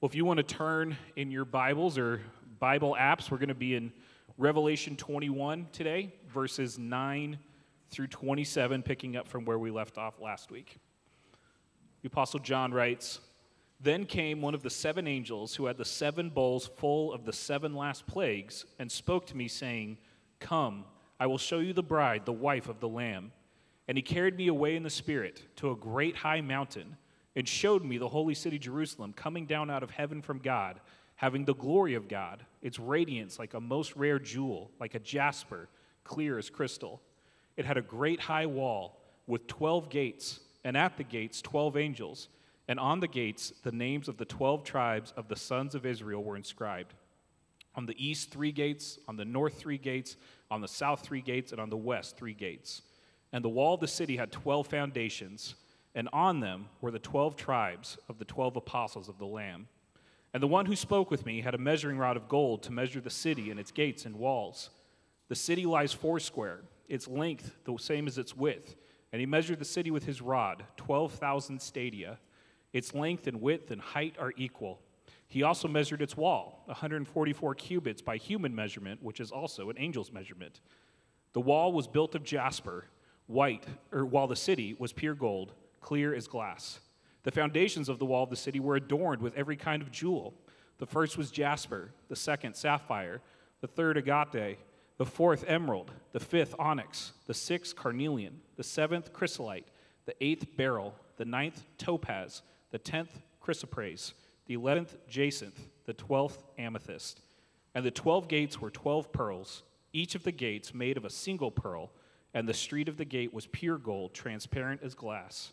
Well, if you want to turn in your Bibles or Bible apps, we're going to be in Revelation 21 today, verses 9 through 27, picking up from where we left off last week. The Apostle John writes Then came one of the seven angels who had the seven bowls full of the seven last plagues and spoke to me, saying, Come, I will show you the bride, the wife of the Lamb. And he carried me away in the Spirit to a great high mountain and showed me the holy city Jerusalem coming down out of heaven from God, having the glory of God, its radiance like a most rare jewel, like a jasper, clear as crystal. It had a great high wall with 12 gates, and at the gates, 12 angels, and on the gates, the names of the 12 tribes of the sons of Israel were inscribed. On the east, three gates, on the north, three gates, on the south, three gates, and on the west, three gates. And the wall of the city had 12 foundations and on them were the twelve tribes of the twelve apostles of the Lamb. And the one who spoke with me had a measuring rod of gold to measure the city and its gates and walls. The city lies foursquare, its length the same as its width. And he measured the city with his rod, 12,000 stadia. Its length and width and height are equal. He also measured its wall, 144 cubits by human measurement, which is also an angel's measurement. The wall was built of jasper, white, or while the city was pure gold clear as glass. The foundations of the wall of the city were adorned with every kind of jewel. The first was jasper, the second, sapphire, the third, agate, the fourth, emerald, the fifth, onyx, the sixth, carnelian, the seventh, chrysolite, the eighth, beryl, the ninth, topaz, the tenth, chrysoprase, the eleventh, jacinth, the twelfth, amethyst. And the twelve gates were twelve pearls, each of the gates made of a single pearl, and the street of the gate was pure gold, transparent as glass.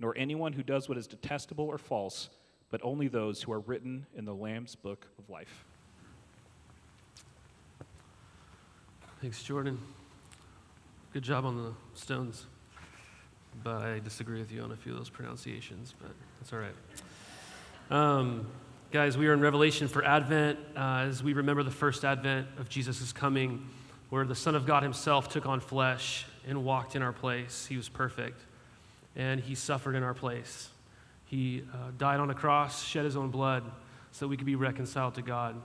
nor anyone who does what is detestable or false, but only those who are written in the Lamb's book of life. Thanks, Jordan. Good job on the stones. But I disagree with you on a few of those pronunciations, but that's all right. Um, guys, we are in Revelation for Advent uh, as we remember the first Advent of Jesus' coming, where the Son of God himself took on flesh and walked in our place. He was perfect and he suffered in our place. He uh, died on a cross, shed his own blood, so we could be reconciled to God.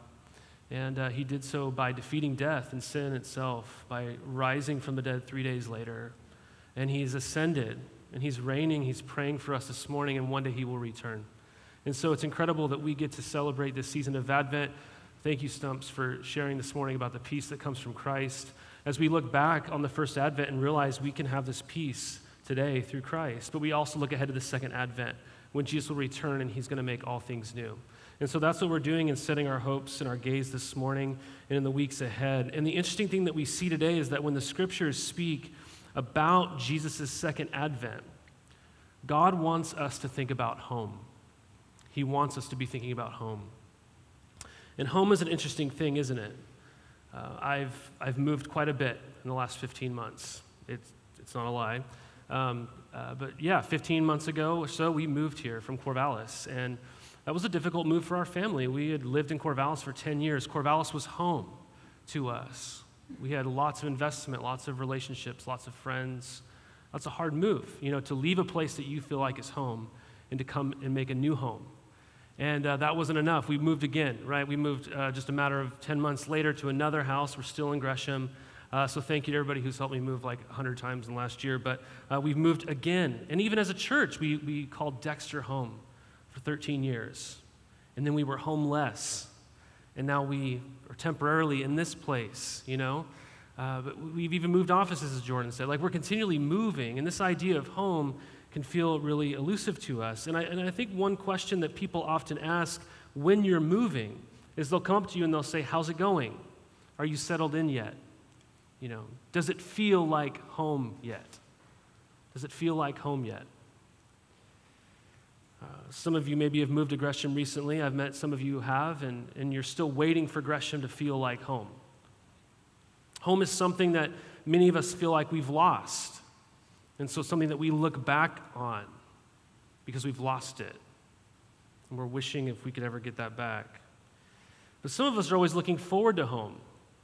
And uh, he did so by defeating death and sin itself, by rising from the dead three days later. And he's ascended, and he's reigning, he's praying for us this morning, and one day he will return. And so it's incredible that we get to celebrate this season of Advent. Thank you, Stumps, for sharing this morning about the peace that comes from Christ. As we look back on the first Advent and realize we can have this peace today through Christ. But we also look ahead to the second advent when Jesus will return and he's going to make all things new. And so that's what we're doing in setting our hopes and our gaze this morning and in the weeks ahead. And the interesting thing that we see today is that when the scriptures speak about Jesus' second advent, God wants us to think about home. He wants us to be thinking about home. And home is an interesting thing, isn't it? Uh, I've, I've moved quite a bit in the last 15 months. It's, it's not a lie. Um, uh, but yeah, 15 months ago or so, we moved here from Corvallis. And that was a difficult move for our family. We had lived in Corvallis for 10 years. Corvallis was home to us. We had lots of investment, lots of relationships, lots of friends. That's a hard move, you know, to leave a place that you feel like is home and to come and make a new home. And uh, that wasn't enough. We moved again, right? We moved uh, just a matter of 10 months later to another house. We're still in Gresham. Uh, so thank you to everybody who's helped me move like 100 times in the last year. But uh, we've moved again. And even as a church, we, we called Dexter home for 13 years. And then we were homeless. And now we are temporarily in this place, you know? Uh, but we've even moved offices, as Jordan said. Like we're continually moving. And this idea of home can feel really elusive to us. And I, and I think one question that people often ask when you're moving is they'll come up to you and they'll say, How's it going? Are you settled in yet? You know, does it feel like home yet? Does it feel like home yet? Uh, some of you maybe have moved to Gresham recently. I've met some of you who have, and, and you're still waiting for Gresham to feel like home. Home is something that many of us feel like we've lost. And so, something that we look back on because we've lost it. And we're wishing if we could ever get that back. But some of us are always looking forward to home.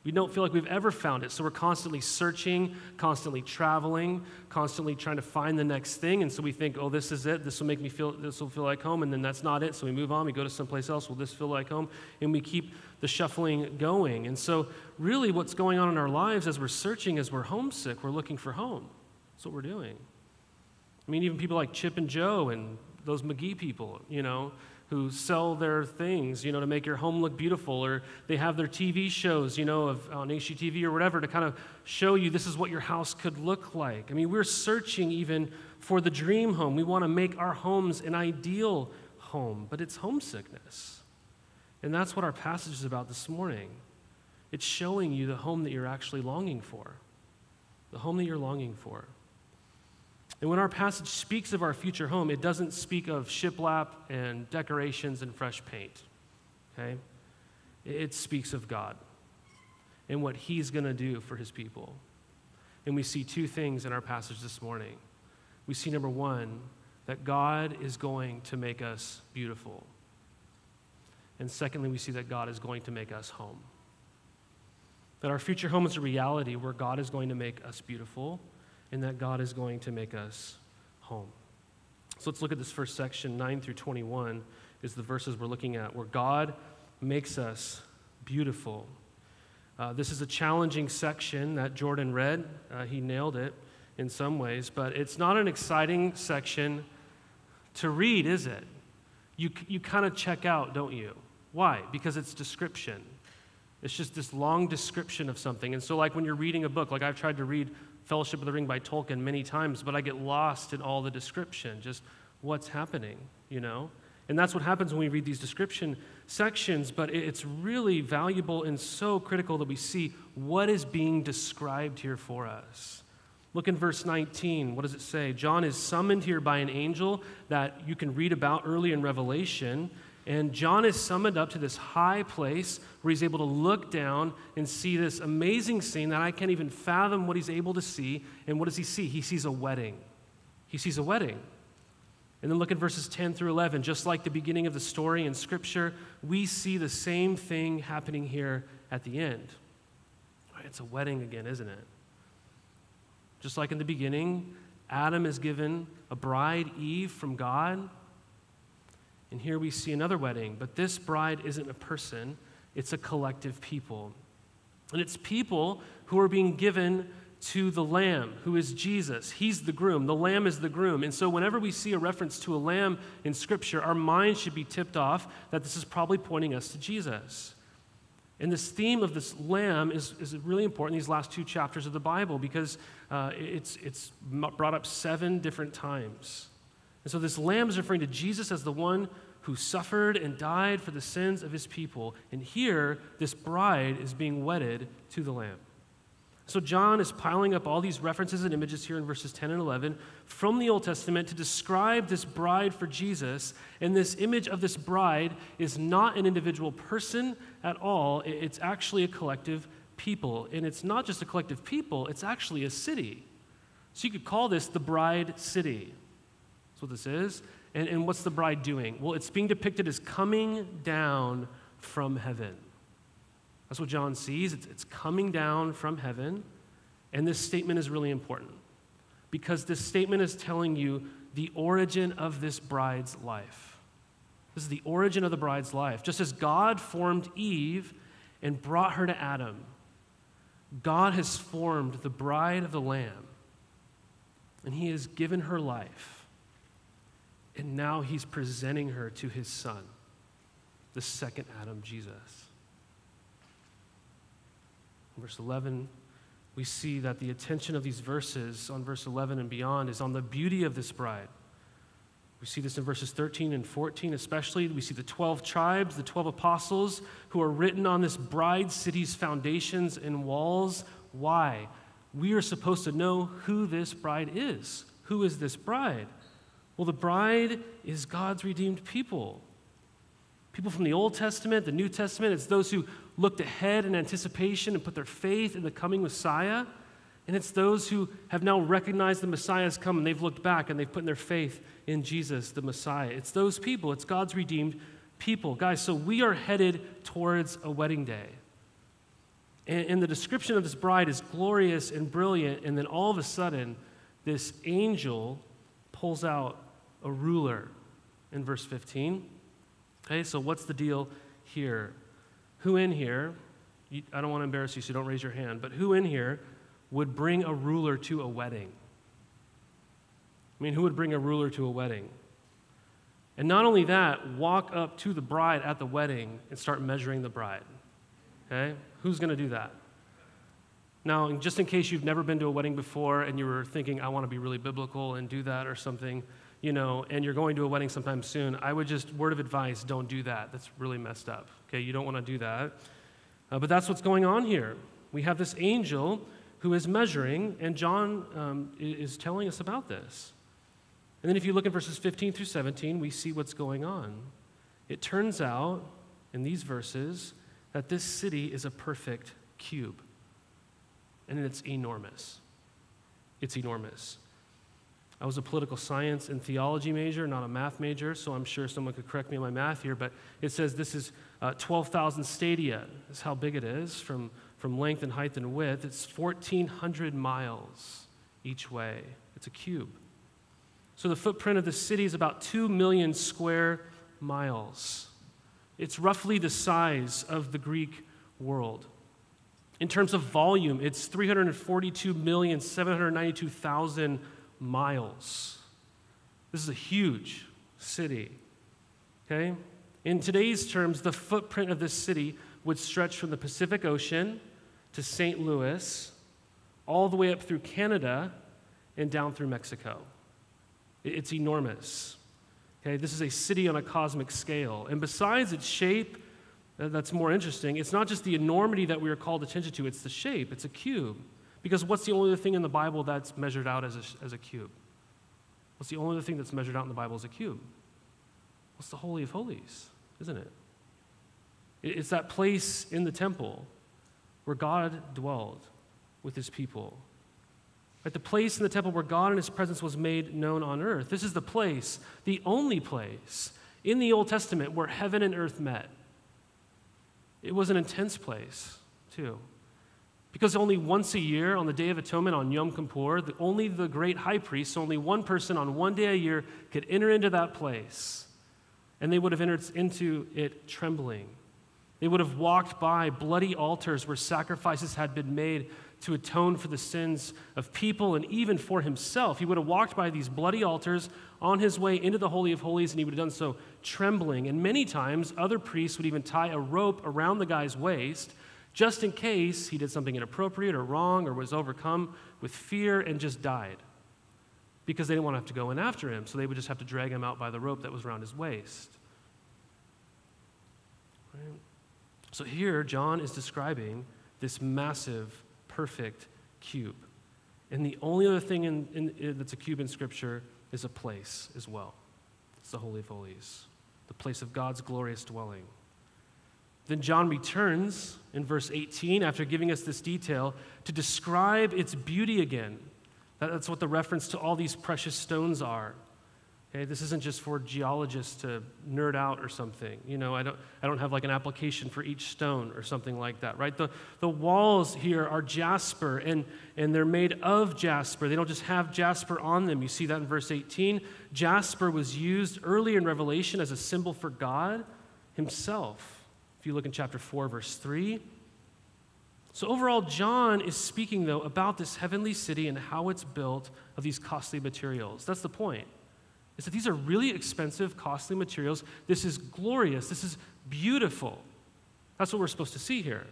We don't feel like we've ever found it. So we're constantly searching, constantly traveling, constantly trying to find the next thing. And so we think, oh, this is it. This will make me feel, this will feel like home. And then that's not it. So we move on. We go to someplace else. Will this feel like home? And we keep the shuffling going. And so, really, what's going on in our lives as we're searching, as we're homesick, we're looking for home. That's what we're doing. I mean, even people like Chip and Joe and those McGee people, you know, who sell their things, you know, to make your home look beautiful, or they have their TV shows, you know, of, on HGTV or whatever to kind of show you this is what your house could look like. I mean, we're searching even for the dream home. We want to make our homes an ideal home, but it's homesickness. And that's what our passage is about this morning. It's showing you the home that you're actually longing for, the home that you're longing for. And when our passage speaks of our future home, it doesn't speak of shiplap and decorations and fresh paint. Okay? It speaks of God and what He's going to do for His people. And we see two things in our passage this morning. We see, number one, that God is going to make us beautiful. And secondly, we see that God is going to make us home. That our future home is a reality where God is going to make us beautiful and that God is going to make us home. So let's look at this first section, 9 through 21 is the verses we're looking at, where God makes us beautiful. Uh, this is a challenging section that Jordan read. Uh, he nailed it in some ways, but it's not an exciting section to read, is it? You, you kind of check out, don't you? Why? Because it's description. It's just this long description of something. And so, like when you're reading a book, like I've tried to read Fellowship of the Ring by Tolkien many times, but I get lost in all the description, just what's happening, you know? And that's what happens when we read these description sections, but it's really valuable and so critical that we see what is being described here for us. Look in verse 19. What does it say? John is summoned here by an angel that you can read about early in Revelation. And John is summoned up to this high place where he's able to look down and see this amazing scene that I can't even fathom what he's able to see. And what does he see? He sees a wedding. He sees a wedding. And then look at verses 10 through 11. Just like the beginning of the story in Scripture, we see the same thing happening here at the end. It's a wedding again, isn't it? Just like in the beginning, Adam is given a bride, Eve, from God. And here we see another wedding, but this bride isn't a person, it's a collective people. And it's people who are being given to the Lamb, who is Jesus. He's the groom. The Lamb is the groom. And so, whenever we see a reference to a lamb in Scripture, our mind should be tipped off that this is probably pointing us to Jesus. And this theme of this lamb is, is really important in these last two chapters of the Bible because uh, it's, it's brought up seven different times. And so, this lamb is referring to Jesus as the one who suffered and died for the sins of his people. And here, this bride is being wedded to the Lamb. So, John is piling up all these references and images here in verses 10 and 11 from the Old Testament to describe this bride for Jesus. And this image of this bride is not an individual person at all, it's actually a collective people. And it's not just a collective people, it's actually a city. So, you could call this the bride city. That's what this is. And, and what's the bride doing? Well, it's being depicted as coming down from heaven. That's what John sees. It's, it's coming down from heaven. And this statement is really important because this statement is telling you the origin of this bride's life. This is the origin of the bride's life. Just as God formed Eve and brought her to Adam, God has formed the bride of the Lamb, and He has given her life. And now he's presenting her to his son, the second Adam, Jesus. In verse 11, we see that the attention of these verses on verse 11 and beyond is on the beauty of this bride. We see this in verses 13 and 14, especially. We see the 12 tribes, the 12 apostles who are written on this bride city's foundations and walls. Why? We are supposed to know who this bride is. Who is this bride? Well, the bride is God's redeemed people. People from the Old Testament, the New Testament, it's those who looked ahead in anticipation and put their faith in the coming Messiah. And it's those who have now recognized the Messiah has come and they've looked back and they've put their faith in Jesus, the Messiah. It's those people, it's God's redeemed people. Guys, so we are headed towards a wedding day. And, and the description of this bride is glorious and brilliant. And then all of a sudden, this angel pulls out a ruler in verse 15. Okay, so what's the deal here? Who in here, I don't want to embarrass you, so don't raise your hand, but who in here would bring a ruler to a wedding? I mean, who would bring a ruler to a wedding? And not only that, walk up to the bride at the wedding and start measuring the bride. Okay? Who's going to do that? Now, just in case you've never been to a wedding before and you were thinking, I want to be really biblical and do that or something, you know, and you're going to a wedding sometime soon, I would just, word of advice, don't do that. That's really messed up. Okay? You don't want to do that. Uh, but that's what's going on here. We have this angel who is measuring, and John um, is telling us about this. And then if you look in verses 15 through 17, we see what's going on. It turns out in these verses that this city is a perfect cube, and it's enormous. It's enormous. I was a political science and theology major, not a math major, so I'm sure someone could correct me on my math here, but it says this is uh, 12,000 stadia. Is how big it is from, from length and height and width. It's 1,400 miles each way. It's a cube. So the footprint of the city is about 2 million square miles. It's roughly the size of the Greek world. In terms of volume, it's 342,792,000 miles. This is a huge city. Okay? In today's terms, the footprint of this city would stretch from the Pacific Ocean to St. Louis, all the way up through Canada and down through Mexico. It's enormous. Okay, this is a city on a cosmic scale. And besides its shape, uh, that's more interesting, it's not just the enormity that we are called attention to, it's the shape. It's a cube. Because what's the only thing in the Bible that's measured out as a, as a cube? What's the only thing that's measured out in the Bible as a cube? What's the Holy of Holies, isn't it? It's that place in the temple where God dwelled with his people. Right, the place in the temple where God and his presence was made known on earth. This is the place, the only place in the Old Testament where heaven and earth met. It was an intense place, too. Because only once a year, on the Day of Atonement on Yom Kippur, the, only the great high priest, only one person on one day a year could enter into that place. And they would have entered into it trembling. They would have walked by bloody altars where sacrifices had been made to atone for the sins of people and even for himself. He would have walked by these bloody altars on his way into the Holy of Holies, and he would have done so trembling. And many times, other priests would even tie a rope around the guy's waist just in case he did something inappropriate or wrong or was overcome with fear and just died because they didn't want to have to go in after him. So they would just have to drag him out by the rope that was around his waist. Right? So here, John is describing this massive perfect cube. And the only other thing in, in, that's a cube in Scripture is a place as well. It's the Holy of Holies, the place of God's glorious dwelling. Then John returns in verse 18 after giving us this detail to describe its beauty again. That's what the reference to all these precious stones are. Okay, this isn't just for geologists to nerd out or something. You know, I don't, I don't have like an application for each stone or something like that, right? The, the walls here are jasper and, and they're made of jasper. They don't just have jasper on them. You see that in verse 18. Jasper was used earlier in Revelation as a symbol for God Himself. If you look in chapter 4, verse 3. So, overall, John is speaking, though, about this heavenly city and how it's built of these costly materials. That's the point is that these are really expensive, costly materials. This is glorious. This is beautiful. That's what we're supposed to see here.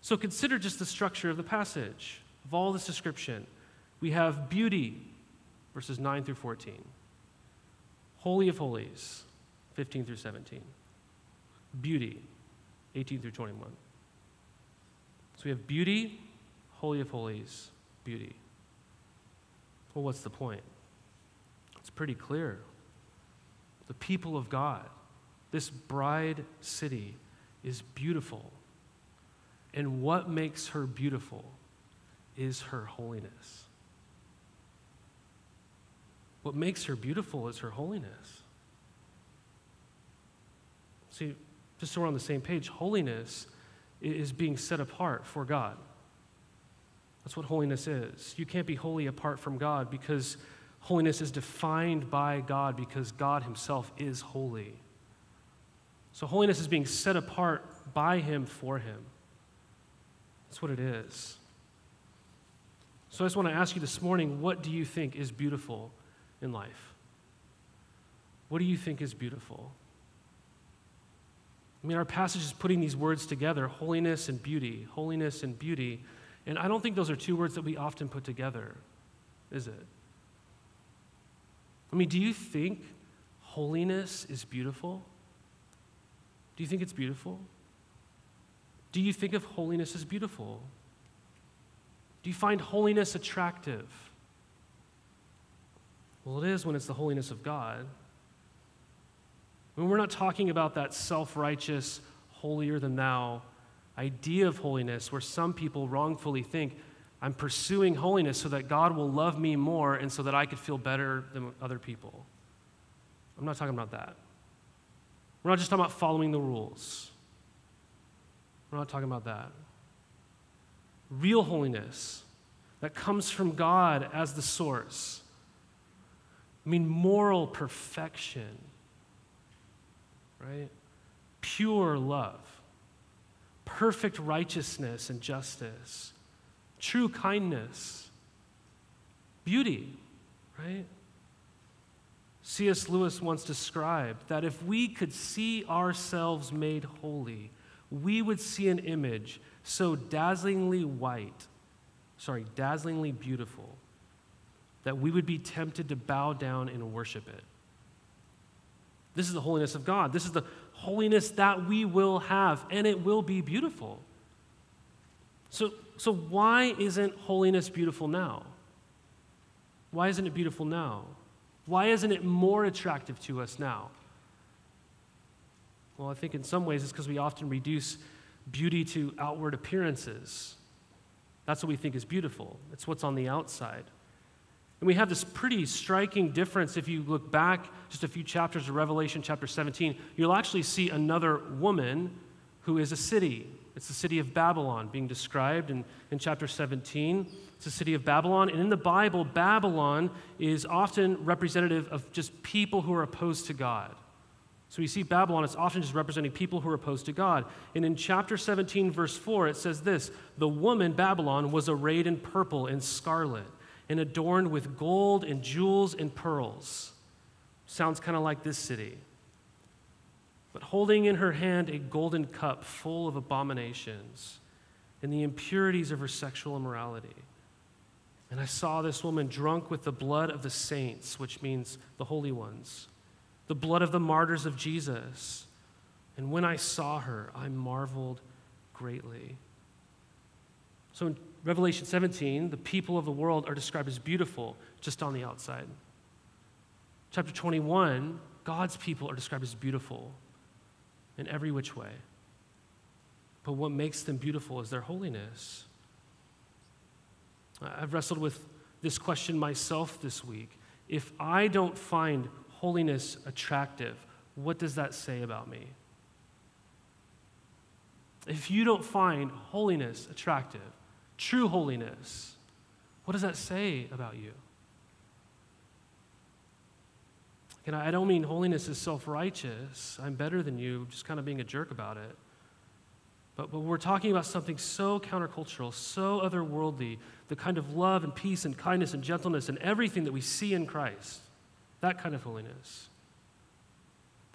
So consider just the structure of the passage, of all this description. We have beauty, verses 9 through 14, Holy of Holies, 15 through 17, beauty, 18 through 21. So we have beauty, Holy of Holies, beauty. Well, what's the point? It's pretty clear. The people of God, this bride city, is beautiful. And what makes her beautiful is her holiness. What makes her beautiful is her holiness. See, just so we're on the same page, holiness is being set apart for God. That's what holiness is. You can't be holy apart from God because holiness is defined by God because God Himself is holy. So holiness is being set apart by Him for Him. That's what it is. So I just want to ask you this morning what do you think is beautiful in life? What do you think is beautiful? I mean, our passage is putting these words together holiness and beauty, holiness and beauty. And I don't think those are two words that we often put together, is it? I mean, do you think holiness is beautiful? Do you think it's beautiful? Do you think of holiness as beautiful? Do you find holiness attractive? Well, it is when it's the holiness of God. When we're not talking about that self righteous, holier than thou idea of holiness where some people wrongfully think, I'm pursuing holiness so that God will love me more and so that I could feel better than other people. I'm not talking about that. We're not just talking about following the rules. We're not talking about that. Real holiness that comes from God as the source. I mean, moral perfection, right? Pure love perfect righteousness and justice, true kindness, beauty, right? C.S. Lewis once described that if we could see ourselves made holy, we would see an image so dazzlingly white, sorry, dazzlingly beautiful, that we would be tempted to bow down and worship it. This is the holiness of God. This is the holiness that we will have, and it will be beautiful. So, so why isn't holiness beautiful now? Why isn't it beautiful now? Why isn't it more attractive to us now? Well, I think in some ways it's because we often reduce beauty to outward appearances. That's what we think is beautiful, it's what's on the outside. And we have this pretty striking difference if you look back just a few chapters of Revelation, chapter 17. You'll actually see another woman who is a city. It's the city of Babylon being described in, in chapter 17. It's the city of Babylon. And in the Bible, Babylon is often representative of just people who are opposed to God. So we see Babylon, it's often just representing people who are opposed to God. And in chapter 17, verse 4, it says this The woman, Babylon, was arrayed in purple and scarlet and adorned with gold and jewels and pearls. Sounds kind of like this city. But holding in her hand a golden cup full of abominations and the impurities of her sexual immorality. And I saw this woman drunk with the blood of the saints, which means the holy ones, the blood of the martyrs of Jesus. And when I saw her, I marveled greatly. So in Revelation 17, the people of the world are described as beautiful just on the outside. Chapter 21, God's people are described as beautiful in every which way. But what makes them beautiful is their holiness. I've wrestled with this question myself this week. If I don't find holiness attractive, what does that say about me? If you don't find holiness attractive, true holiness, what does that say about you? And I don't mean holiness is self righteous. I'm better than you, just kind of being a jerk about it. But, but we're talking about something so countercultural, so otherworldly, the kind of love and peace and kindness and gentleness and everything that we see in Christ. That kind of holiness.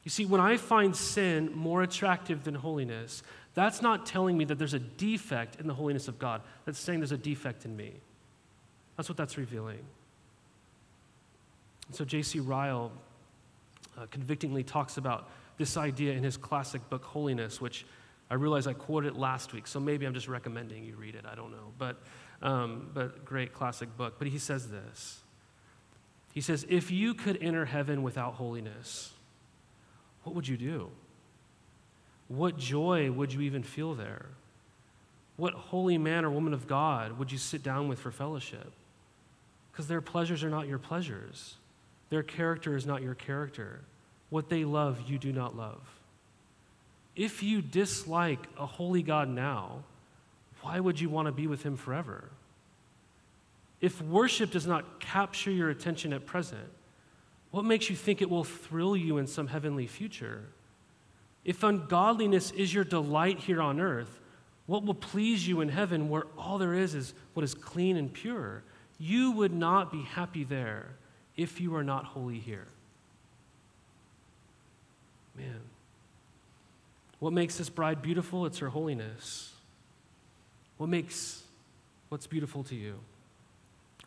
You see, when I find sin more attractive than holiness, that's not telling me that there's a defect in the holiness of God. That's saying there's a defect in me. That's what that's revealing. And so J.C. Ryle uh, convictingly talks about this idea in his classic book, Holiness, which I realize I quoted last week, so maybe I'm just recommending you read it. I don't know. But, um, but great classic book. But he says this He says, If you could enter heaven without holiness, what would you do? What joy would you even feel there? What holy man or woman of God would you sit down with for fellowship? Because their pleasures are not your pleasures, their character is not your character. What they love, you do not love. If you dislike a holy God now, why would you want to be with him forever? If worship does not capture your attention at present, what makes you think it will thrill you in some heavenly future? If ungodliness is your delight here on earth, what will please you in heaven where all there is is what is clean and pure? You would not be happy there if you are not holy here. Man. What makes this bride beautiful? It's her holiness. What makes what's beautiful to you?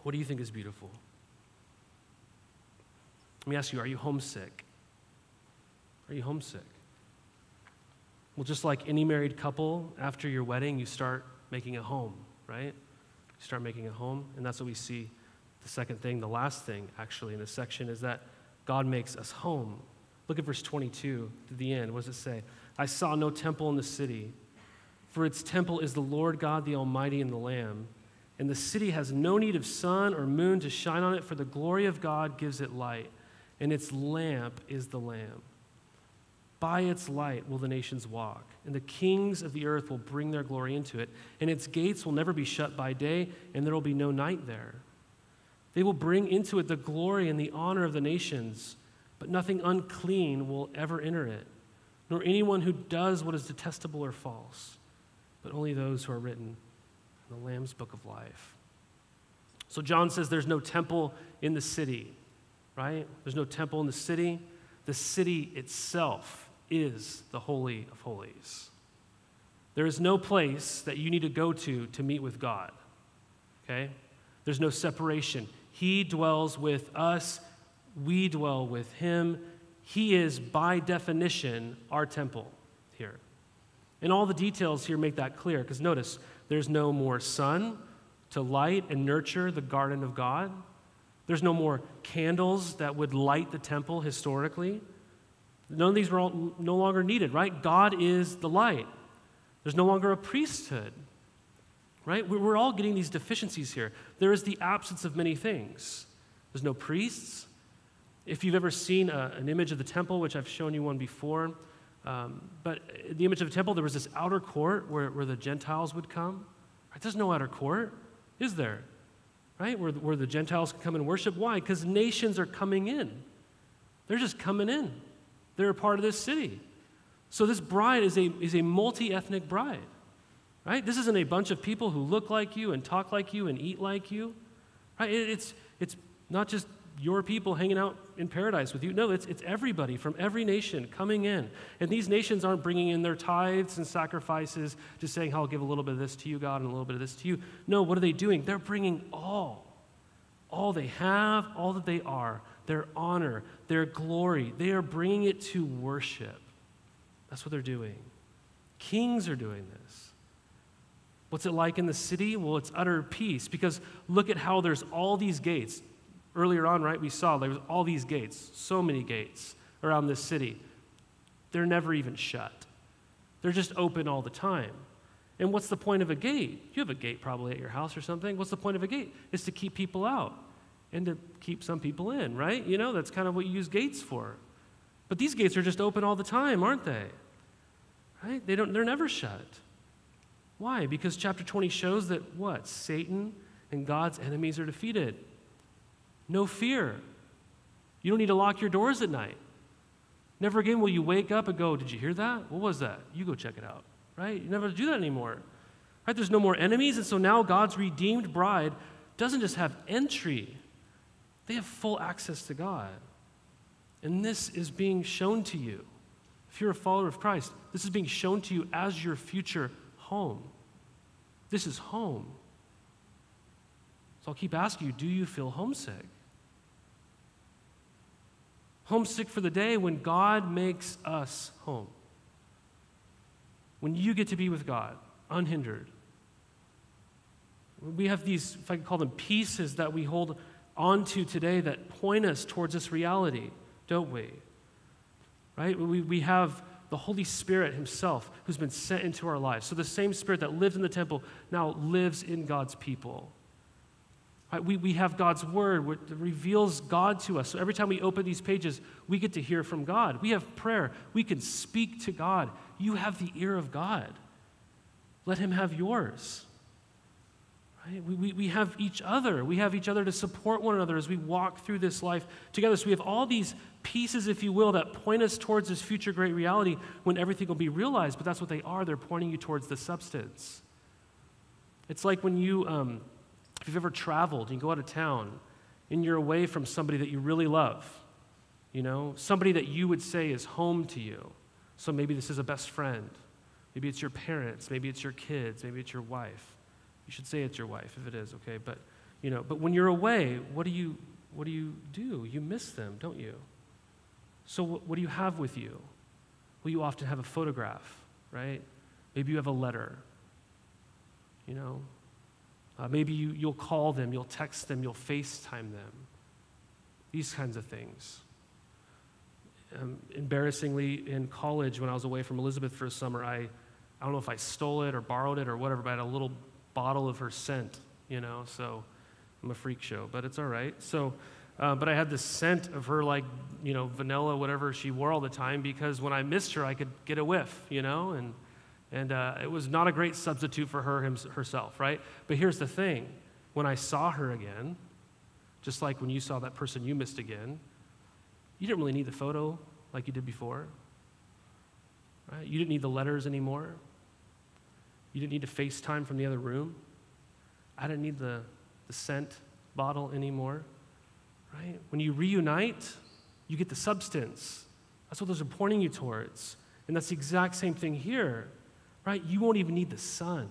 What do you think is beautiful? Let me ask you, are you homesick? Are you homesick? Well, just like any married couple, after your wedding, you start making a home, right? You start making a home, and that's what we see. The second thing, the last thing, actually, in this section is that God makes us home. Look at verse 22 to the end. What does it say? I saw no temple in the city, for its temple is the Lord God, the Almighty, and the Lamb. And the city has no need of sun or moon to shine on it, for the glory of God gives it light, and its lamp is the Lamb. By its light will the nations walk, and the kings of the earth will bring their glory into it, and its gates will never be shut by day, and there will be no night there. They will bring into it the glory and the honor of the nations, but nothing unclean will ever enter it, nor anyone who does what is detestable or false, but only those who are written in the Lamb's book of life. So John says there's no temple in the city, right? There's no temple in the city. The city itself is the Holy of Holies. There is no place that you need to go to to meet with God. Okay? There's no separation. He dwells with us, we dwell with him. He is, by definition, our temple here. And all the details here make that clear because notice, there's no more sun to light and nurture the garden of God. There's no more candles that would light the temple historically. None of these were all, no longer needed, right? God is the light. There's no longer a priesthood, right? We're all getting these deficiencies here. There is the absence of many things. There's no priests. If you've ever seen a, an image of the temple, which I've shown you one before, um, but the image of the temple, there was this outer court where, where the Gentiles would come. Right? There's no outer court, is there? Right? Where, where the Gentiles can come and worship. Why? Because nations are coming in. They're just coming in. They're a part of this city. So this bride is a, is a multi ethnic bride, right? This isn't a bunch of people who look like you and talk like you and eat like you, right? It, it's, it's not just your people hanging out in paradise with you. No, it's, it's everybody from every nation coming in. And these nations aren't bringing in their tithes and sacrifices, just saying, I'll give a little bit of this to you, God, and a little bit of this to you. No, what are they doing? They're bringing all. All they have, all that they are, their honor, their glory. They are bringing it to worship. That's what they're doing. Kings are doing this. What's it like in the city? Well, it's utter peace because look at how there's all these gates. Earlier on, right, we saw there was all these gates, so many gates around this city. They're never even shut. They're just open all the time. And what's the point of a gate? You have a gate probably at your house or something. What's the point of a gate? It's to keep people out and to keep some people in, right? You know, that's kind of what you use gates for. But these gates are just open all the time, aren't they? Right? They don't, they're never shut. Why? Because chapter 20 shows that what? Satan and God's enemies are defeated. No fear. You don't need to lock your doors at night. Never again will you wake up and go, Did you hear that? What was that? You go check it out. Right? You never do that anymore. Right? There's no more enemies, and so now God's redeemed bride doesn't just have entry they have full access to God. And this is being shown to you. If you're a follower of Christ, this is being shown to you as your future home. This is home. So I'll keep asking you do you feel homesick? Homesick for the day when God makes us home. When you get to be with God, unhindered. We have these, if I could call them pieces that we hold onto today that point us towards this reality, don't we? Right? We, we have the Holy Spirit Himself who's been sent into our lives. So the same Spirit that lived in the temple now lives in God's people. Right? We, we have God's Word which reveals God to us. So every time we open these pages, we get to hear from God. We have prayer. We can speak to God. You have the ear of God. Let Him have yours. Right? We, we, we have each other. We have each other to support one another as we walk through this life together. So we have all these pieces, if you will, that point us towards this future great reality when everything will be realized. But that's what they are. They're pointing you towards the substance. It's like when you, um, if you've ever traveled, you go out of town and you're away from somebody that you really love, you know, somebody that you would say is home to you. So maybe this is a best friend. Maybe it's your parents. Maybe it's your kids. Maybe it's your wife. You should say it's your wife if it is, okay? But, you know, but when you're away, what do you, what do, you do? You miss them, don't you? So what, what do you have with you? Well, you often have a photograph, right? Maybe you have a letter, you know? Uh, maybe you, you'll call them, you'll text them, you'll FaceTime them. These kinds of things. Um, embarrassingly, in college, when I was away from Elizabeth for a summer, I, I don't know if I stole it or borrowed it or whatever, but I had a little bottle of her scent, you know, so I'm a freak show, but it's all right. So, uh, but I had the scent of her, like, you know, vanilla, whatever she wore all the time, because when I missed her, I could get a whiff, you know, and, and uh, it was not a great substitute for her herself, right? But here's the thing when I saw her again, just like when you saw that person you missed again, you didn't really need the photo like you did before. Right? You didn't need the letters anymore. You didn't need to FaceTime from the other room. I didn't need the, the scent bottle anymore. Right? When you reunite, you get the substance. That's what those are pointing you towards. And that's the exact same thing here. Right? You won't even need the sun.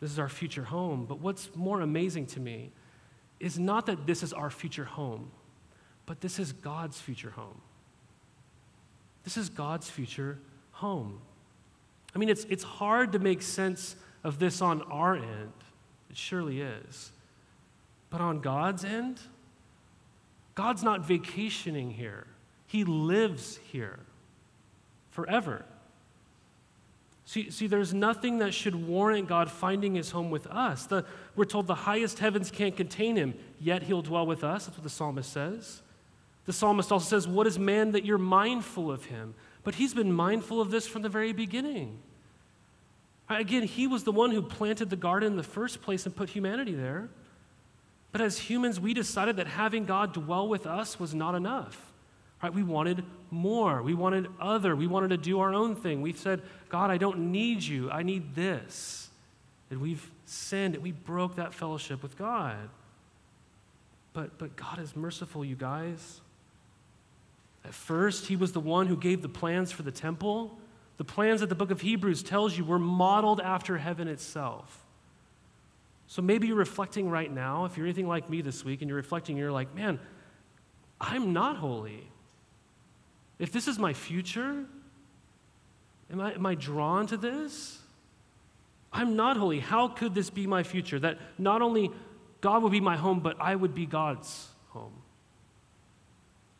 This is our future home. But what's more amazing to me is not that this is our future home, but this is God's future home. This is God's future home. I mean, it's, it's hard to make sense of this on our end. It surely is. But on God's end, God's not vacationing here, He lives here forever. See, see, there's nothing that should warrant God finding his home with us. The, we're told the highest heavens can't contain him, yet he'll dwell with us. That's what the psalmist says. The psalmist also says, What is man that you're mindful of him? But he's been mindful of this from the very beginning. Uh, again, he was the one who planted the garden in the first place and put humanity there. But as humans, we decided that having God dwell with us was not enough. Right? We wanted more. We wanted other. We wanted to do our own thing. We said, God, I don't need you. I need this. And we've sinned and we broke that fellowship with God. But, but God is merciful, you guys. At first, he was the one who gave the plans for the temple. The plans that the book of Hebrews tells you were modeled after heaven itself. So maybe you're reflecting right now, if you're anything like me this week, and you're reflecting, you're like, man, I'm not holy. If this is my future, am I, am I drawn to this? I'm not holy. How could this be my future? That not only God would be my home, but I would be God's home.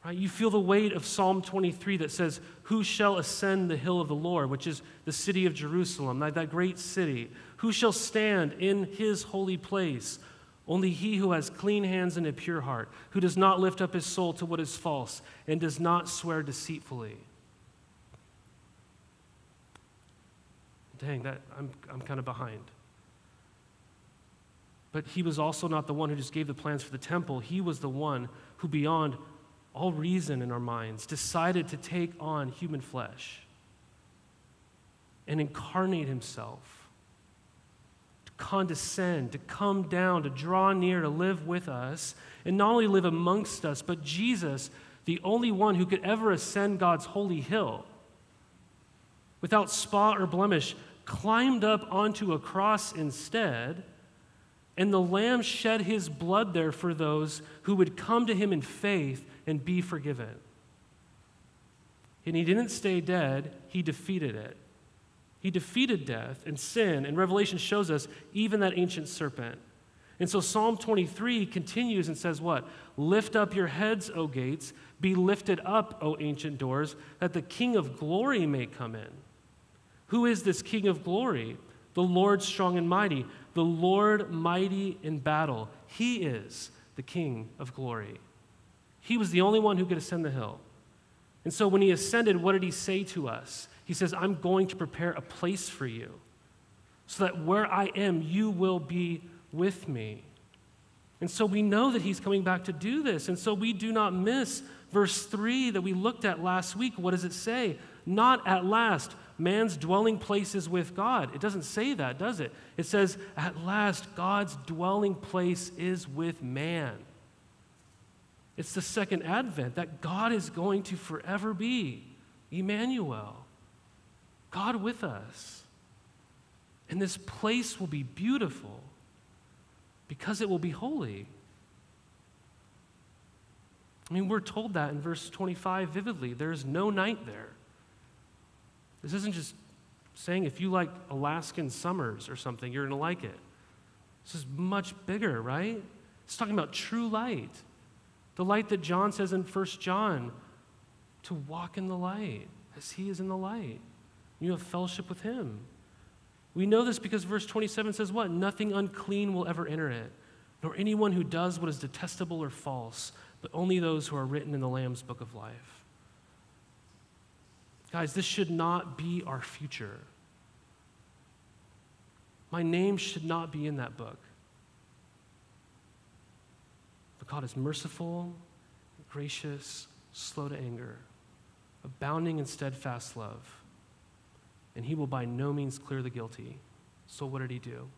Right? You feel the weight of Psalm 23 that says, Who shall ascend the hill of the Lord, which is the city of Jerusalem, that, that great city? Who shall stand in his holy place? Only he who has clean hands and a pure heart, who does not lift up his soul to what is false and does not swear deceitfully. Dang, that I'm, I'm kind of behind. But he was also not the one who just gave the plans for the temple. He was the one who, beyond all reason in our minds, decided to take on human flesh and incarnate himself, to condescend, to come down, to draw near, to live with us, and not only live amongst us, but Jesus, the only one who could ever ascend God's holy hill, without spot or blemish, climbed up onto a cross instead. And the Lamb shed his blood there for those who would come to him in faith and be forgiven. And he didn't stay dead, he defeated it. He defeated death and sin, and Revelation shows us even that ancient serpent. And so Psalm 23 continues and says, What? Lift up your heads, O gates, be lifted up, O ancient doors, that the King of glory may come in. Who is this King of glory? The Lord strong and mighty, the Lord mighty in battle. He is the King of glory. He was the only one who could ascend the hill. And so when he ascended, what did he say to us? He says, I'm going to prepare a place for you so that where I am, you will be with me. And so we know that he's coming back to do this. And so we do not miss verse 3 that we looked at last week. What does it say? Not at last. Man's dwelling place is with God. It doesn't say that, does it? It says, at last, God's dwelling place is with man. It's the second advent that God is going to forever be Emmanuel, God with us. And this place will be beautiful because it will be holy. I mean, we're told that in verse 25 vividly. There's no night there. This isn't just saying if you like Alaskan summers or something, you're going to like it. This is much bigger, right? It's talking about true light. The light that John says in 1 John to walk in the light as he is in the light. You have fellowship with him. We know this because verse 27 says what? Nothing unclean will ever enter it, nor anyone who does what is detestable or false, but only those who are written in the Lamb's book of life. Guys, this should not be our future. My name should not be in that book. But God is merciful, gracious, slow to anger, abounding in steadfast love and he will by no means clear the guilty. So, what did he do?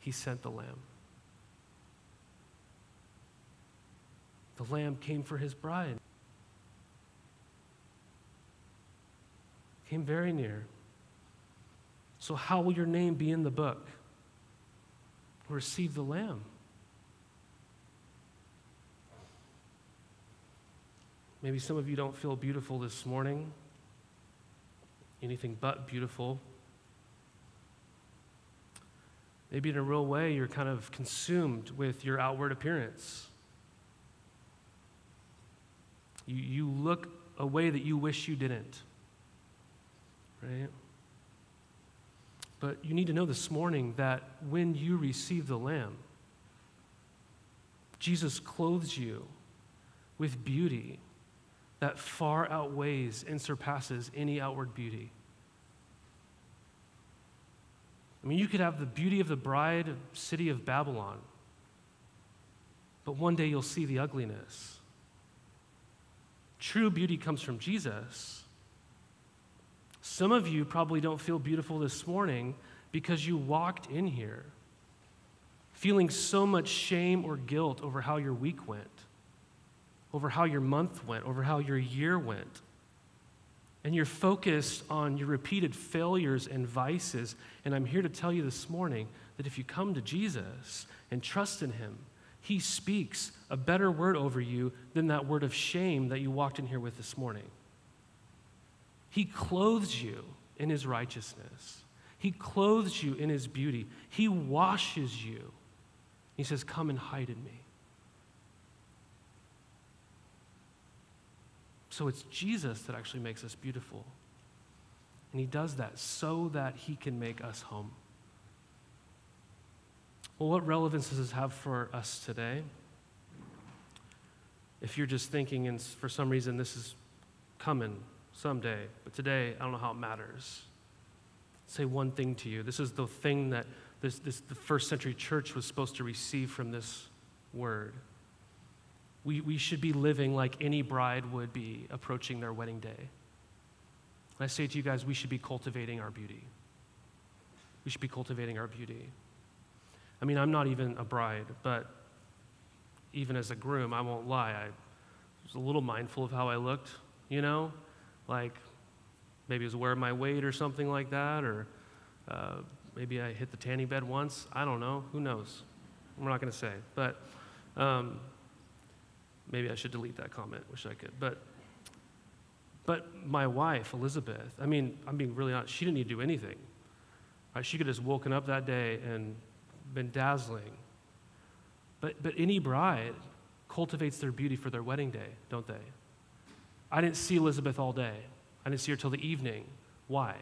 He sent the Lamb. The Lamb came for his bride, came very near. So, how will your name be in the book? Receive the Lamb. Maybe some of you don't feel beautiful this morning anything but beautiful. Maybe in a real way, you're kind of consumed with your outward appearance. You, you look a way that you wish you didn't, right? But you need to know this morning that when you receive the Lamb, Jesus clothes you with beauty that far outweighs and surpasses any outward beauty. I mean, you could have the beauty of the bride city of Babylon, but one day you'll see the ugliness. True beauty comes from Jesus. Some of you probably don't feel beautiful this morning because you walked in here feeling so much shame or guilt over how your week went over how your month went, over how your year went. And you're focused on your repeated failures and vices. And I'm here to tell you this morning that if you come to Jesus and trust in Him, He speaks a better word over you than that word of shame that you walked in here with this morning. He clothes you in His righteousness, He clothes you in His beauty, He washes you. He says, Come and hide in me. So it's Jesus that actually makes us beautiful. And he does that so that he can make us home. Well, what relevance does this have for us today? If you're just thinking, and for some reason this is coming someday, but today I don't know how it matters. say one thing to you. This is the thing that this, this, the first century church was supposed to receive from this word. We, we should be living like any bride would be approaching their wedding day. And I say to you guys, we should be cultivating our beauty. We should be cultivating our beauty. I mean, I'm not even a bride, but even as a groom, I won't lie, I was a little mindful of how I looked, you know? Like maybe I was wearing my weight or something like that, or uh, maybe I hit the tanning bed once. I don't know. Who knows? I'm not going to say. But um, Maybe I should delete that comment. Wish I could. But, But my wife, Elizabeth, I mean, I'm being really honest, she didn't need to do anything. Right? She could have just woken up that day and been dazzling. But, but any bride cultivates their beauty for their wedding day, don't they? I didn't see Elizabeth all day. I didn't see her till the evening. Why?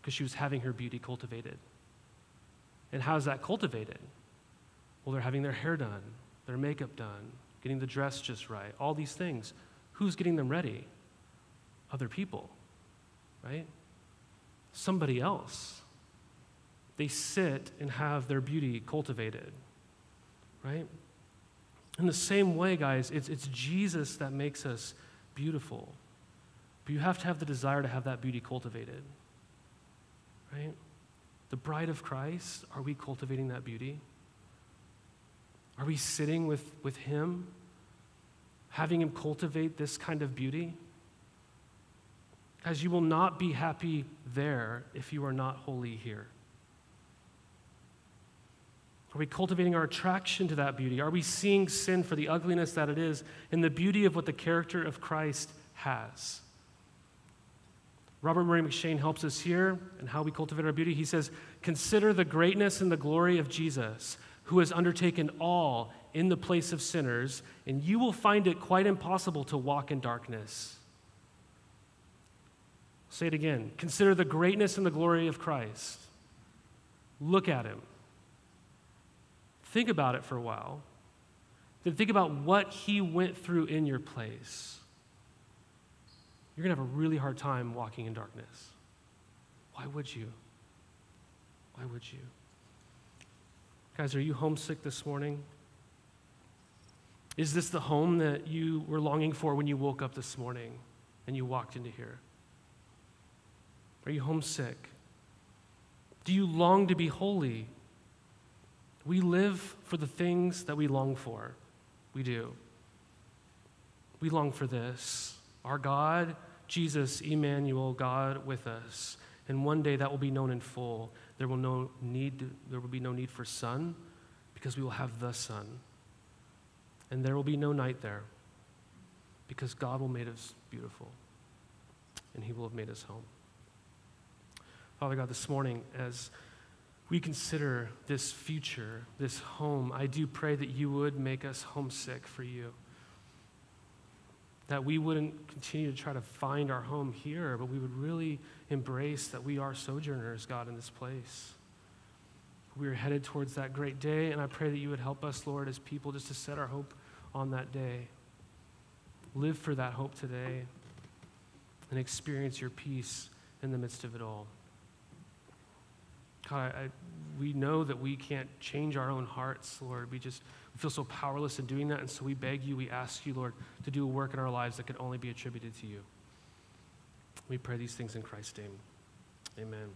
Because she was having her beauty cultivated. And how's that cultivated? Well, they're having their hair done, their makeup done, getting the dress just right, all these things. Who's getting them ready? Other people, right? Somebody else. They sit and have their beauty cultivated, right? In the same way, guys, it's, it's Jesus that makes us beautiful. But you have to have the desire to have that beauty cultivated, right? The bride of Christ, are we cultivating that beauty? Are we sitting with, with Him, having Him cultivate this kind of beauty? Guys, you will not be happy there if you are not holy here. Are we cultivating our attraction to that beauty? Are we seeing sin for the ugliness that it is and the beauty of what the character of Christ has? Robert Murray M'Cheyne helps us here and how we cultivate our beauty. He says, Consider the greatness and the glory of Jesus, who has undertaken all in the place of sinners, and you will find it quite impossible to walk in darkness. Say it again. Consider the greatness and the glory of Christ. Look at him. Think about it for a while. Then think about what he went through in your place. You're going to have a really hard time walking in darkness. Why would you? Why would you? Guys, are you homesick this morning? Is this the home that you were longing for when you woke up this morning and you walked into here? Are you homesick? Do you long to be holy? We live for the things that we long for. We do. We long for this. Our God, Jesus, Emmanuel, God with us. And one day that will be known in full. There will, no need, there will be no need for sun because we will have the Son. And there will be no night there because God will make us beautiful and He will have made us home. Father God, this morning, as we consider this future, this home, I do pray that you would make us homesick for you. That we wouldn't continue to try to find our home here, but we would really embrace that we are sojourners, God, in this place. We are headed towards that great day, and I pray that you would help us, Lord, as people, just to set our hope on that day. Live for that hope today and experience your peace in the midst of it all. God, I, we know that we can't change our own hearts, Lord. We just we feel so powerless in doing that. And so we beg you, we ask you, Lord, to do a work in our lives that can only be attributed to you. We pray these things in Christ's name. Amen.